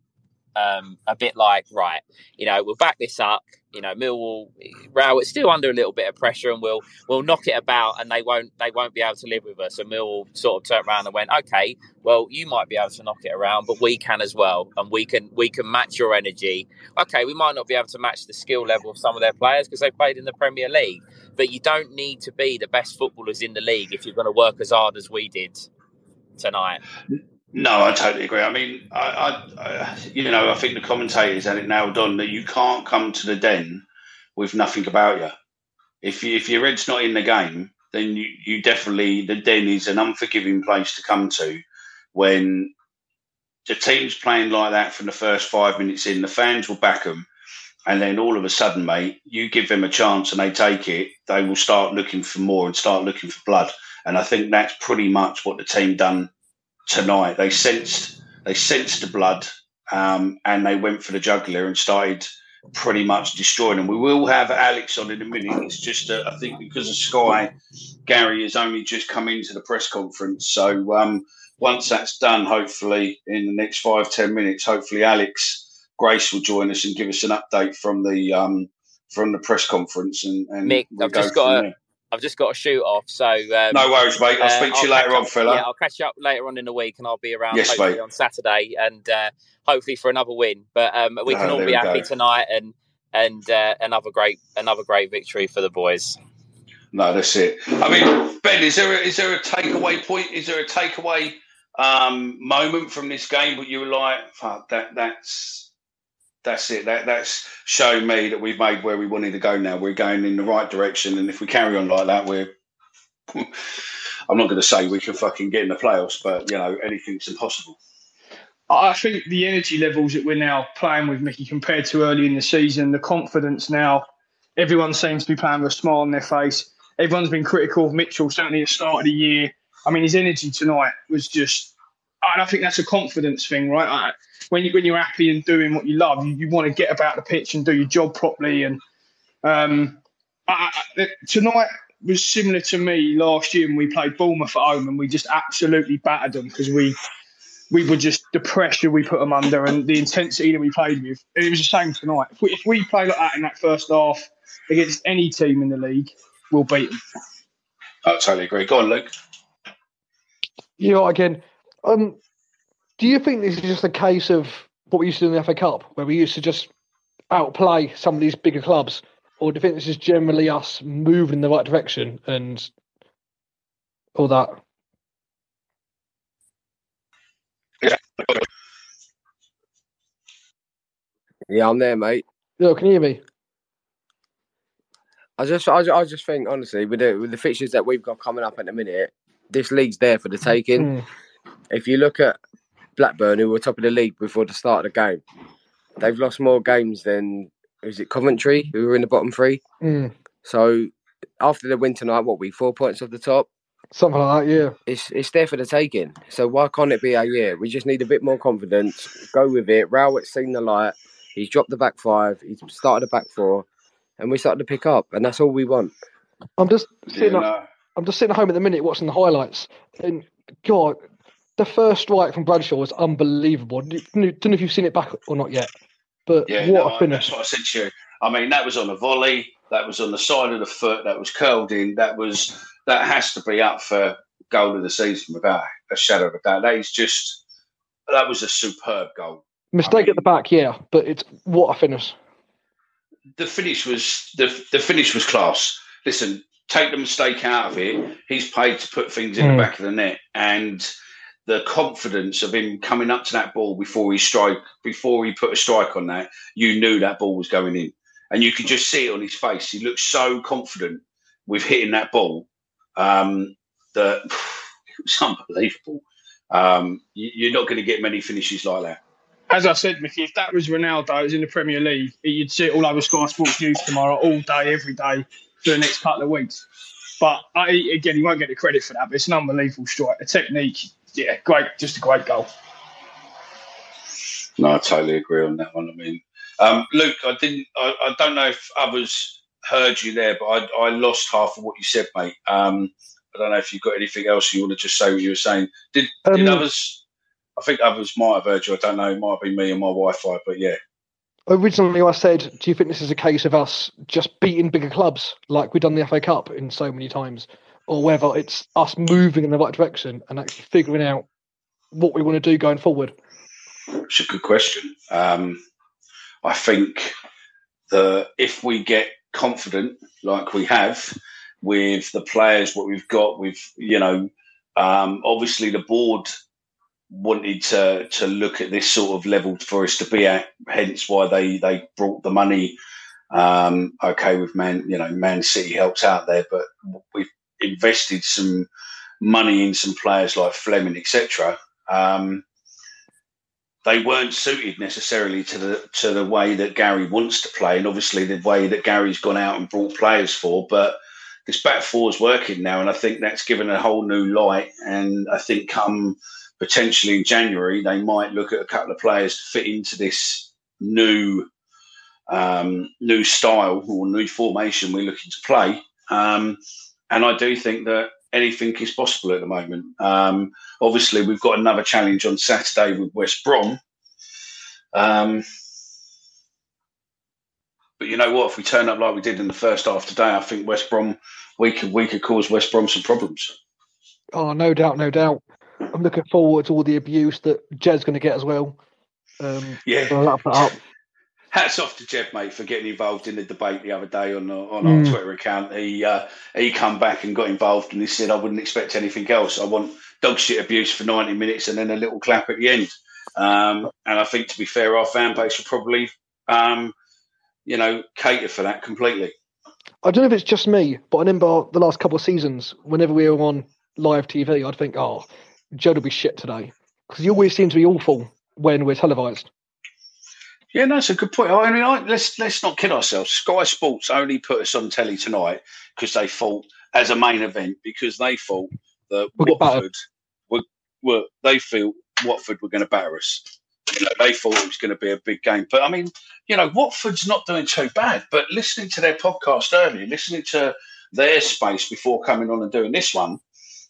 um, a bit like, right, you know, we'll back this up. You know, Millwall, Rowett's still under a little bit of pressure, and we'll we'll knock it about, and they won't they won't be able to live with us. And Millwall sort of turned around and went, okay, well, you might be able to knock it around, but we can as well, and we can we can match your energy. Okay, we might not be able to match the skill level of some of their players because they played in the Premier League, but you don't need to be the best footballers in the league if you're going to work as hard as we did tonight. No, I totally agree. I mean, I, I, I, you know, I think the commentators had it nailed on that you can't come to the den with nothing about you. If you, if your head's not in the game, then you, you definitely the den is an unforgiving place to come to when the team's playing like that from the first five minutes in. The fans will back them, and then all of a sudden, mate, you give them a chance and they take it, they will start looking for more and start looking for blood. And I think that's pretty much what the team done tonight. They sensed they sensed the blood, um, and they went for the jugular and started pretty much destroying them. We will have Alex on in a minute. It's just uh, I think because of Sky, Gary has only just come into the press conference, so. Um, once that's done, hopefully in the next five ten minutes, hopefully Alex Grace will join us and give us an update from the um, from the press conference. And, and Mick, we'll I've just got a, I've just got a shoot off. So um, no worries, mate. I'll speak to you later on, fella. Yeah, I'll catch you up later on in the week, and I'll be around Yes, hopefully mate. on Saturday, and uh, hopefully for another win. But um, we can Oh, all be happy go. tonight, and and uh, another great another great victory for the boys. No, that's it. I mean, Ben, is there a, is there a takeaway point? Is there a takeaway um, moment from this game? But you were like, "Fuck that! That's that's it. That that's shown me that we've made where we wanted to go. Now we're going in the right direction, and if we carry on like that, we're. I'm not going to say we can fucking get in the playoffs, but you know anything's impossible. I think the energy levels that we're now playing with, Mickey, compared to early in the season, the confidence now, everyone seems to be playing with a smile on their face. Everyone's been critical of Mitchell, certainly at the start of the year. I mean, his energy tonight was just, and I think that's a confidence thing, right? I, when, you, when you're happy and doing what you love, you, you want to get about the pitch and do your job properly. And um, I, I, tonight was similar to me last year when we played Bournemouth at home and we just absolutely battered them because we we were just the pressure we put them under and the intensity that we played with. It was the same tonight. If we, if we play like that in that first half against any team in the league, we'll beat them. I totally agree. Go on, Luke. You know, again, um, do you think this is just a case of what we used to do in the FA Cup, where we used to just outplay some of these bigger clubs, or do you think this is generally us moving in the right direction and all that? Yeah, yeah I'm there, mate. Yo, can you hear me? I just, I, I just think honestly, with the with the fixtures that we've got coming up in a minute, this league's there for the taking. Mm. If you look at Blackburn, who were top of the league before the start of the game, they've lost more games than is it Coventry, who were in the bottom three. Mm. So after the win tonight, what we four points off the top. Something like that, yeah. It's it's there for the taking. So why can't it be our year? We just need a bit more confidence. Go with it. Rowett's seen the light. He's dropped the back five. He's started the back four, and we started to pick up. And that's all we want. I'm just sitting. Yeah, no. I'm just sitting at home at the minute watching the highlights, and God, the first strike from Bradshaw was unbelievable. Don't know don't know if you've seen it back or not yet, but Yeah, what no, a I- finish! That's what I said to you. I mean, that was on a volley. That was on the side of the foot. That was curled in. That was that has to be up for goal of the season without a shadow of a doubt. That is just that was a superb goal. Mistake at the back, yeah, but it's what a finish. The finish was the the finish was class. Listen, take the mistake out of it. He's paid to put things in Mm. the back of the net, and the confidence of him coming up to that ball before he strike before he put a strike on that, you knew that ball was going in, and you could just see it on his face. He looked so confident with hitting that ball um, that it was unbelievable. Um, you, you're not going to get many finishes like that. As I said, Mickey, if that was Ronaldo, it was in the Premier League, you'd see it all over Sky Sports News tomorrow, all day, every day, for the next couple of weeks. But I, again, he won't get the credit for that, but it's an unbelievable strike. The technique, yeah, great, just a great goal. No, I totally agree on that one. I mean, um, Luke, I didn't. I, I don't know if others heard you there, but I, I lost half of what you said, mate. Um, I don't know if you've got anything else you want to just say what you were saying. Did, did Um, others? I think others might have heard you. I don't know. It might have been me and my Wi-Fi, but yeah. Originally, I said, "Do you think this is a case of us just beating bigger clubs like we've done the FA Cup in so many times, or whether it's us moving in the right direction and actually figuring out what we want to do going forward?" It's a good question. Um, I think that if we get confident, like we have, with the players, what we've got, with you know, um, obviously the board wanted to to look at this sort of level for us to be at. Hence, why they they brought the money Um, okay, with Man, you know, Man City helps out there, but we've invested some money in some players like Flemming, etc. Um, they weren't suited necessarily to the to the way that Gary wants to play, and obviously the way that Gary's gone out and brought players for. But this back four is working now, and I think that's given a whole new light. And I think come potentially in January, they might look at a couple of players to fit into this new um, new style or new formation we're looking to play. Um, and I do think that anything is possible at the moment. Um, obviously, we've got another challenge on Saturday with West Brom. Um, but you know what? If we turn up like we did in the first half today, I think West Brom we could we could cause West Brom some problems. Oh, no doubt, no doubt. I'm looking forward to all the abuse that Jed's going to get as well. Um, Yeah. Hats off to Jed, mate, for getting involved in the debate the other day on on Mm. our Twitter account. He uh, he come back and got involved, and he said, "I wouldn't expect anything else. I want dog shit abuse for ninety minutes, and then a little clap at the end." Um, and I think, to be fair, our fan base will probably, um, you know, cater for that completely. I don't know if it's just me, but I remember the last couple of seasons, whenever we were on live TV, I'd think, oh, Jed will be shit today. Because he always seems to be awful when we're televised. Yeah, no, that's a good point. I mean, I, let's let's not kid ourselves. Sky Sports only put us on telly tonight because they thought, as a main event, because they thought that We'll. Watford were, were they feel Watford were going to batter us. You know, they thought it was going to be a big game. But I mean, you know, Watford's not doing too bad. But listening to their podcast earlier, listening to their space before coming on and doing this one,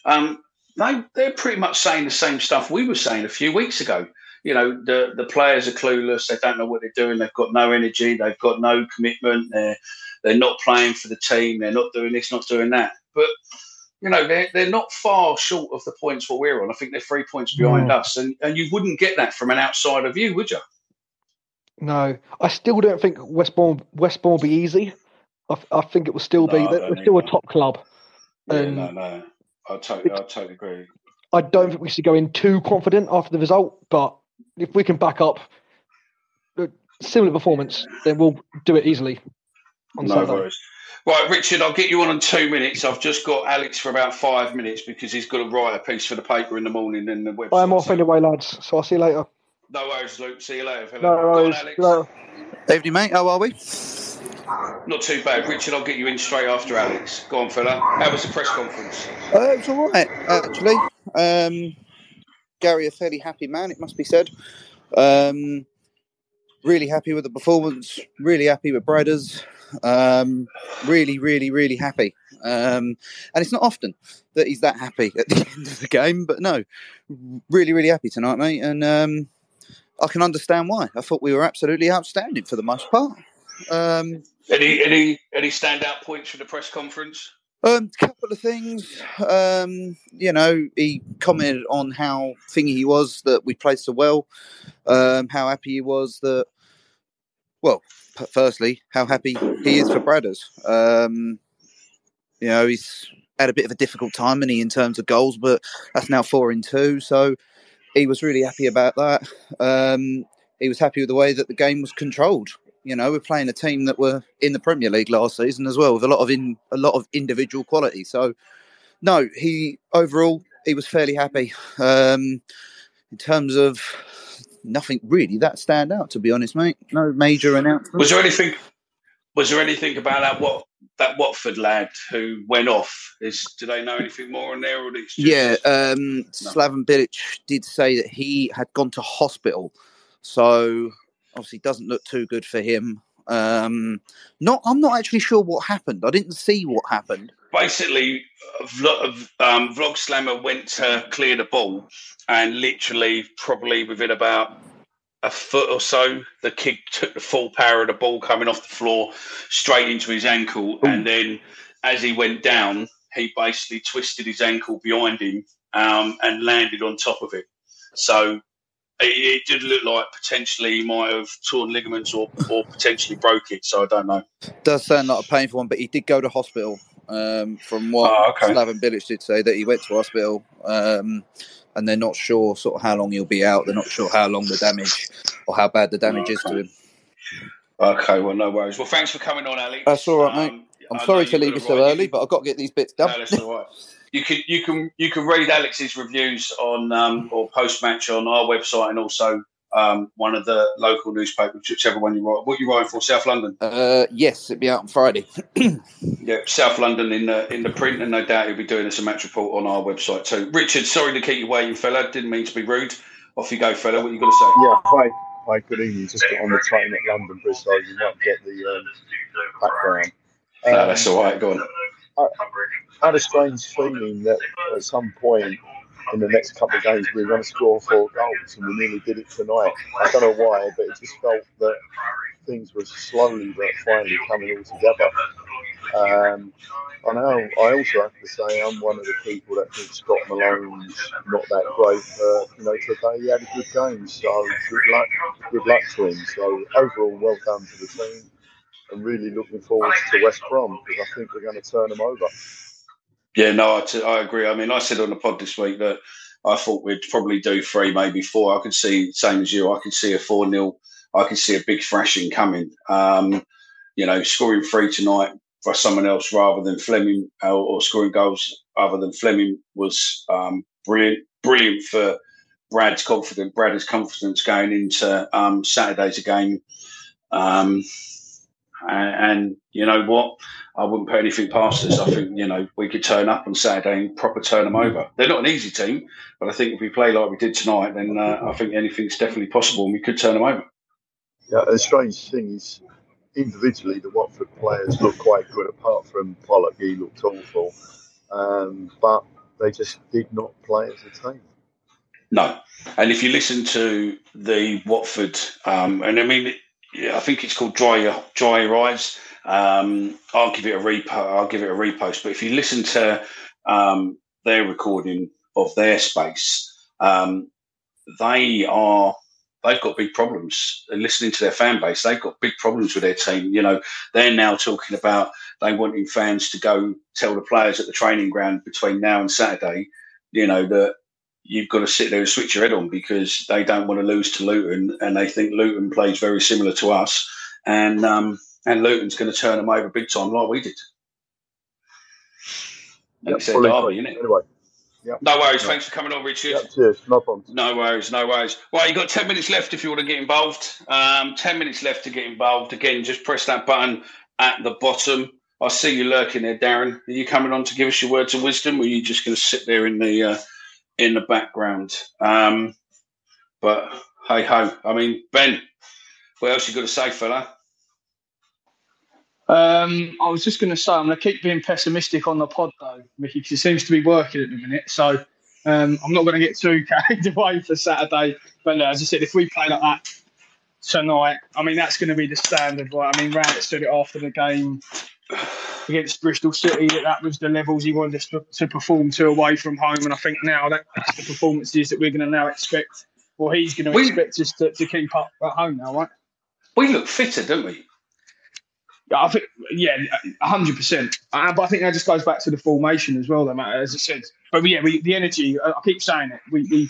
um, they they're pretty much saying the same stuff we were saying a few weeks ago. You know, the the players are clueless. They don't know what they're doing. They've got no energy. They've got no commitment. They're they're not playing for the team. They're not doing this, not doing that. But you know, they're they're not far short of the points what we're on. I think they're three points behind Mm. us, and and you wouldn't get that from an outsider view, would you? No, I still don't think West Brom West Brom will be easy. I, I think it will still be. No, I They're, still a top club. Yeah, And no, no, I totally, I totally agree. I don't think we should go in too confident after the result, but if we can back up a similar performance, then we'll do it easily on No Saturday. worries. Right, Richard, I'll get you on in two minutes. I've just got Alex for about five minutes because he's got to write a piece for the paper in the morning and the website. I'm off anyway, lads. So I'll see you later. No worries, Luke. See you later, fella. No Go on, worries. Alex. No. Evening, mate. How are we? Not too bad. Richard, I'll get you in straight after Alex. Go on, fella. How was the press conference? Uh, it was all right, actually. Um, Gary, a fairly happy man, it must be said. Um, really happy with the performance. Really happy with Bradders. Um, really, really, really happy. Um, and it's not often that he's that happy at the end of the game, but no, really, really happy tonight, mate. And um, I can understand why. I thought we were absolutely outstanding for the most part. Um, Any any any standout points from the press conference? Um, couple of things. Um, you know, he commented on how thingy he was that we played so well. Um, how happy he was that. Well, firstly, how happy he is for Bradders. Um, you know, he's had a bit of a difficult time, and he in terms of goals, but that's now four in two. So he was really happy about that. Um, he was happy with the way that the game was controlled. You know, we're playing a team that were in the Premier League last season as well, with a lot of in a lot of individual quality. So, no, he overall he was fairly happy. Um, in terms of nothing really that stand out, to be honest, mate. No major announcement. Was there anything? Was there anything about that what that Watford lad who went off? Is do they know anything more on there, or just, Yeah, um, Slaven Bilic did say that he had gone to hospital, so obviously doesn't look too good for him. Um, not, I'm not actually sure what happened. I didn't see what happened. basically Vlog, um, Voglsammer went to clear the ball, and literally, probably within about a foot or so, the kid took the full power of the ball coming off the floor straight into his ankle, and then as he went down, he basically twisted his ankle behind him um, and landed on top of it. So it, it did look like potentially he might have torn ligaments or, or potentially broke it. So I don't know. Does sound like a painful one, but he did go to hospital. Um, from what Oh, okay. Slaven Bilic did say, that he went to hospital, um, and they're not sure sort of how long he'll be out. They're not sure how long the damage or how bad the damage is to him. Okay, well, no worries. Well, thanks for coming on, Alex. That's all right, mate. Um, I'm I sorry to leave you so early, but I've got to get these bits done. No, that's all right. You can you can you can read Alex's reviews on um, or post match on our website and also um, one of the local newspapers, whichever one you write. What you writing for? South London. Uh, yes, it'll be out on Friday. Yeah, South London in the in the print, and no doubt he'll be doing us a match report on our website too. Richard, sorry to keep you waiting, fella. Didn't mean to be rude. Off you go, fella. What you got to say? Yeah, hi, hi, good evening. Just got on the train at London Bridge, so you might get the um, background. No, Um, that's all right. Go on. I, I had a strange feeling that at some point in the next couple of games we were going to score four goals, and we nearly did it tonight. I don't know why, but it just felt that things were slowly but finally coming all together. Um, I know. I also have to say I'm one of the people that thinks Scott Malone's not that great, but you know today he had a good game, so good luck, good luck to him. So overall, well done to the team. I'm really looking forward to West Brom because I think we're going to turn them over. Yeah, no, I, t- I agree. I mean, I said on the pod this week that I thought we'd probably do three, maybe four. I could see, same as you, I could see a 4 0. I could see a big thrashing coming. Um, you know, scoring three tonight for someone else rather than Flemming or, or scoring goals other than Flemming was um, brilliant. Brilliant for Brad's confidence, Brad's confidence going into um, Saturday's game. Um, and, and you know what? I wouldn't put anything past us. I think you know we could turn up on Saturday and proper turn them over. They're not an easy team, but I think if we play like we did tonight, then uh, I think anything's definitely possible, and we could turn them over. Yeah, the strange thing is, individually, the Watford players look quite good, apart from Pollock, he looked awful. Um, but they just did not play as a team. No, and if you listen to the Watford, um, and I mean, yeah, I think it's called Dry Dry Eyes. Um, I'll give it a repo. I'll give it a repost. But if you listen to um, their recording of their space, um, they are they've got big problems. And listening to their fan base, they've got big problems with their team. You know, they're now talking about they wanting fans to go tell the players at the training ground between now and Saturday. You know that you've got to sit there and switch your head on because they don't want to lose to Luton, and they think Luton plays very similar to us, and um, and Luton's going to turn them over big time like we did. And Yep, it's their fully derby, agree. Anyway, yep. No worries. Yep. Thanks for coming on, Richard. Yep, cheers. No problem. No worries, no worries. Well, you've got 10 minutes left if you want to get involved. Um, 10 minutes left to get involved. Again, just press that button at the bottom. I see you lurking there, Darren. Are you coming on to give us your words of wisdom, or are you just going to sit there in the uh, in the background? Um, but hey ho. I mean, Ben, what else you got to say, fella? Um, I was just going to say, I'm going to keep being pessimistic on the pod, though, Mickey, because it seems to be working at the minute. So um, I'm not going to get too carried away for Saturday. But uh, as I said, if we play like that tonight, I mean, that's going to be the standard, right? I mean, Rand said it after the game against Bristol City that that was the levels he wanted us to, to perform to away from home. And I think now that, that's the performances that we're going to now expect, or he's going to We- expect us to, to keep up at home now, right? We look fitter, don't we? Yeah, I think yeah, hundred percent. Uh, But I think that just goes back to the formation as well, though, Matt. As I said, but yeah, we, the energy. I I keep saying it. We, we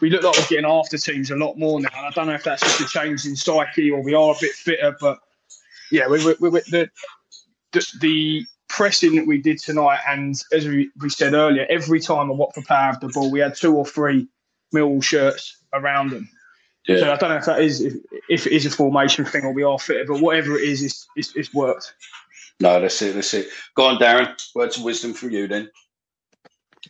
we look like we're getting after teams a lot more now. And I don't know if that's just a change in psyche or we are a bit fitter, but yeah, we, we, we, we the, the the pressing that we did tonight, and as we, we said earlier, every time a Watford player had the ball, we had two or three Millwall shirts around them. Yeah. So I don't know if that is if, if it is a formation thing or we are fitter, but whatever it is, it's, it's, it's worked. No, that's it. That's it. Go on, Darren. Words of wisdom from you, then.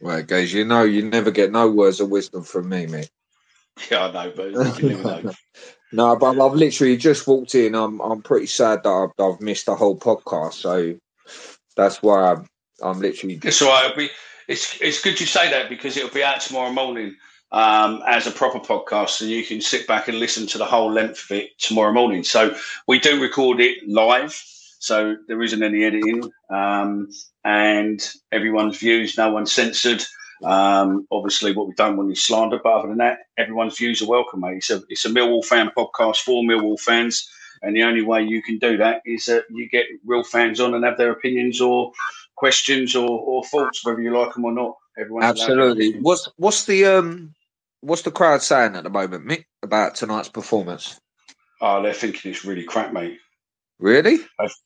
Right, guys, you know you never get no words of wisdom from me, mate. Yeah, I know, but you can never know. No, but I've literally just walked in. I'm I'm pretty sad that I've, I've missed the whole podcast, so that's why I'm I'm literally. It's all right. It'll be, it's it's good you say that because it'll be out tomorrow morning um, as a proper podcast, and you can sit back and listen to the whole length of it tomorrow morning. So we do record it live, so there isn't any editing, um, and everyone's views, no one's censored. Um, obviously, what we don't want is slander, but other than that, everyone's views are welcome, mate. It's a it's a Millwall fan podcast for Millwall fans. And the only way you can do that is that you get real fans on and have their opinions or questions or, or thoughts, whether you like them or not. Everyone's allowed to have Absolutely. What's what's the um what's the crowd saying at the moment, Mick, about tonight's performance? Oh, they're thinking it's really crap, mate. Really?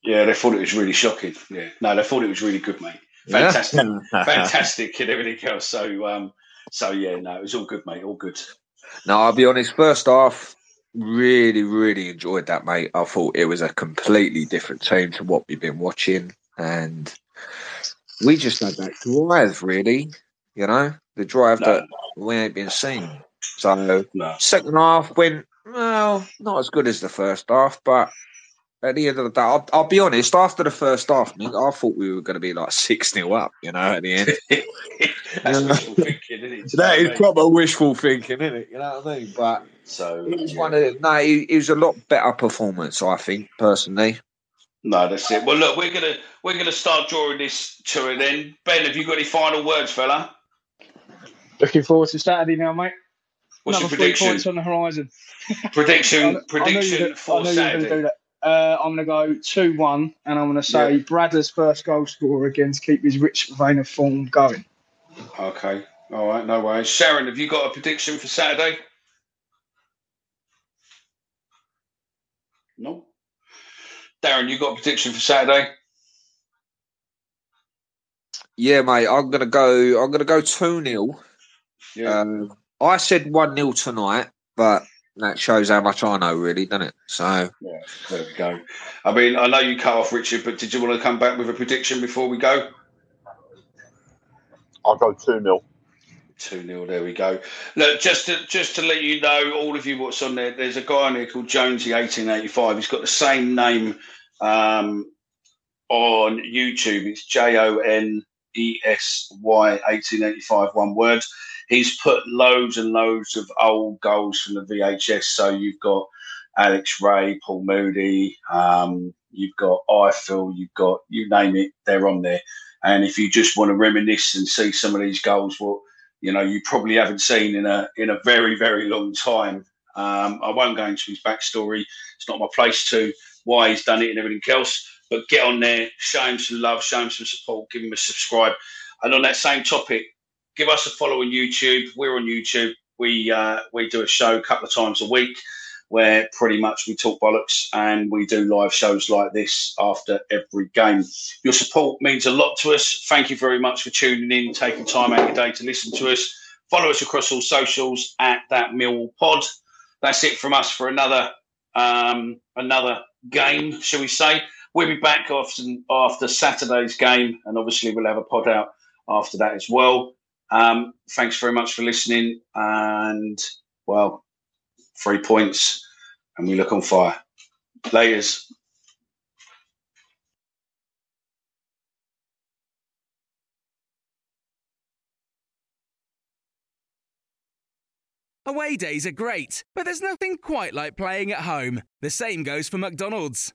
Yeah, they thought it was really shocking. Yeah, no, they thought it was really good, mate. Fantastic, fantastic, and everything else. So, um, so yeah, no, it was all good, mate. All good. No, I'll be honest. First half, really, really enjoyed that, mate. I thought it was a completely different team to what we've been watching, and we just had that drive, really. You know, the drive No. that we ain't been seeing. So, second half went well, not as good as the first half, but at the end of the day, I'll, I'll be honest. After the first half, Nick, I thought we were going to be like six 0 up. You know, at the end. That's wishful thinking, isn't it? That is proper wishful thinking, isn't it? You know what I mean? But so it was one of the, no, it, it was a lot better performance, I think, personally. No, that's it. Well, look, we're gonna we're gonna start drawing this to an end. Ben, have you got any final words, fella? Looking forward to Saturday now, mate. What's your Another prediction? three points on the horizon. Prediction I- I knew you prediction were- I for knew you were gonna Saturday. Do that. Uh, I'm going to go 2 1, and I'm going to say Bradders first goal scorer again to keep his rich vein of form going. Okay. All right. No worries. Sharon, have you got a prediction for Saturday? No. Darren, you got a prediction for Saturday? Yeah, mate, I'm gonna go. I'm gonna go two 0 Yeah. Um, I said one 0 tonight, but that shows how much I know, really, doesn't it? So Yeah, there we go. I mean, I know you cut off Richard, but did you want to come back with a prediction before we go? I'll go 2 0. Two 0 There we go. Look, just to just to let you know, all of you, what's on there. There's a guy on there called Jonesy eighteen eighty five. He's got the same name um, on YouTube. It's J O N E S Y eighteen eighty five. One word. He's put loads and loads of old goals from the VHS. So you've got Alex Rae, Paul Moody. Um, you've got Ifill. You've got you name it. They're on there. And if you just want to reminisce and see some of these goals, well, you know, you probably haven't seen in a in a very very long time. Um, I won't go into his backstory. It's not my place to why he's done it and everything else. But get on there, show him some love, show him some support, give him a subscribe. And on that same topic, give us a follow on YouTube. We're on YouTube. We uh, we do a show a couple of times a week where pretty much we talk bollocks and we do live shows like this after every game. Your support means a lot to us. Thank you very much for tuning in, taking time out of your day to listen to us. Follow us across all socials at that Mill Pod. That's it from us for another um, another game, shall we say? We'll be back after after Saturday's game, and obviously we'll have a pod out after that as well. Um, thanks very much for listening, and well, three points, and we look on fire. Laters. Away days are great, but there's nothing quite like playing at home. The same goes for McDonald's.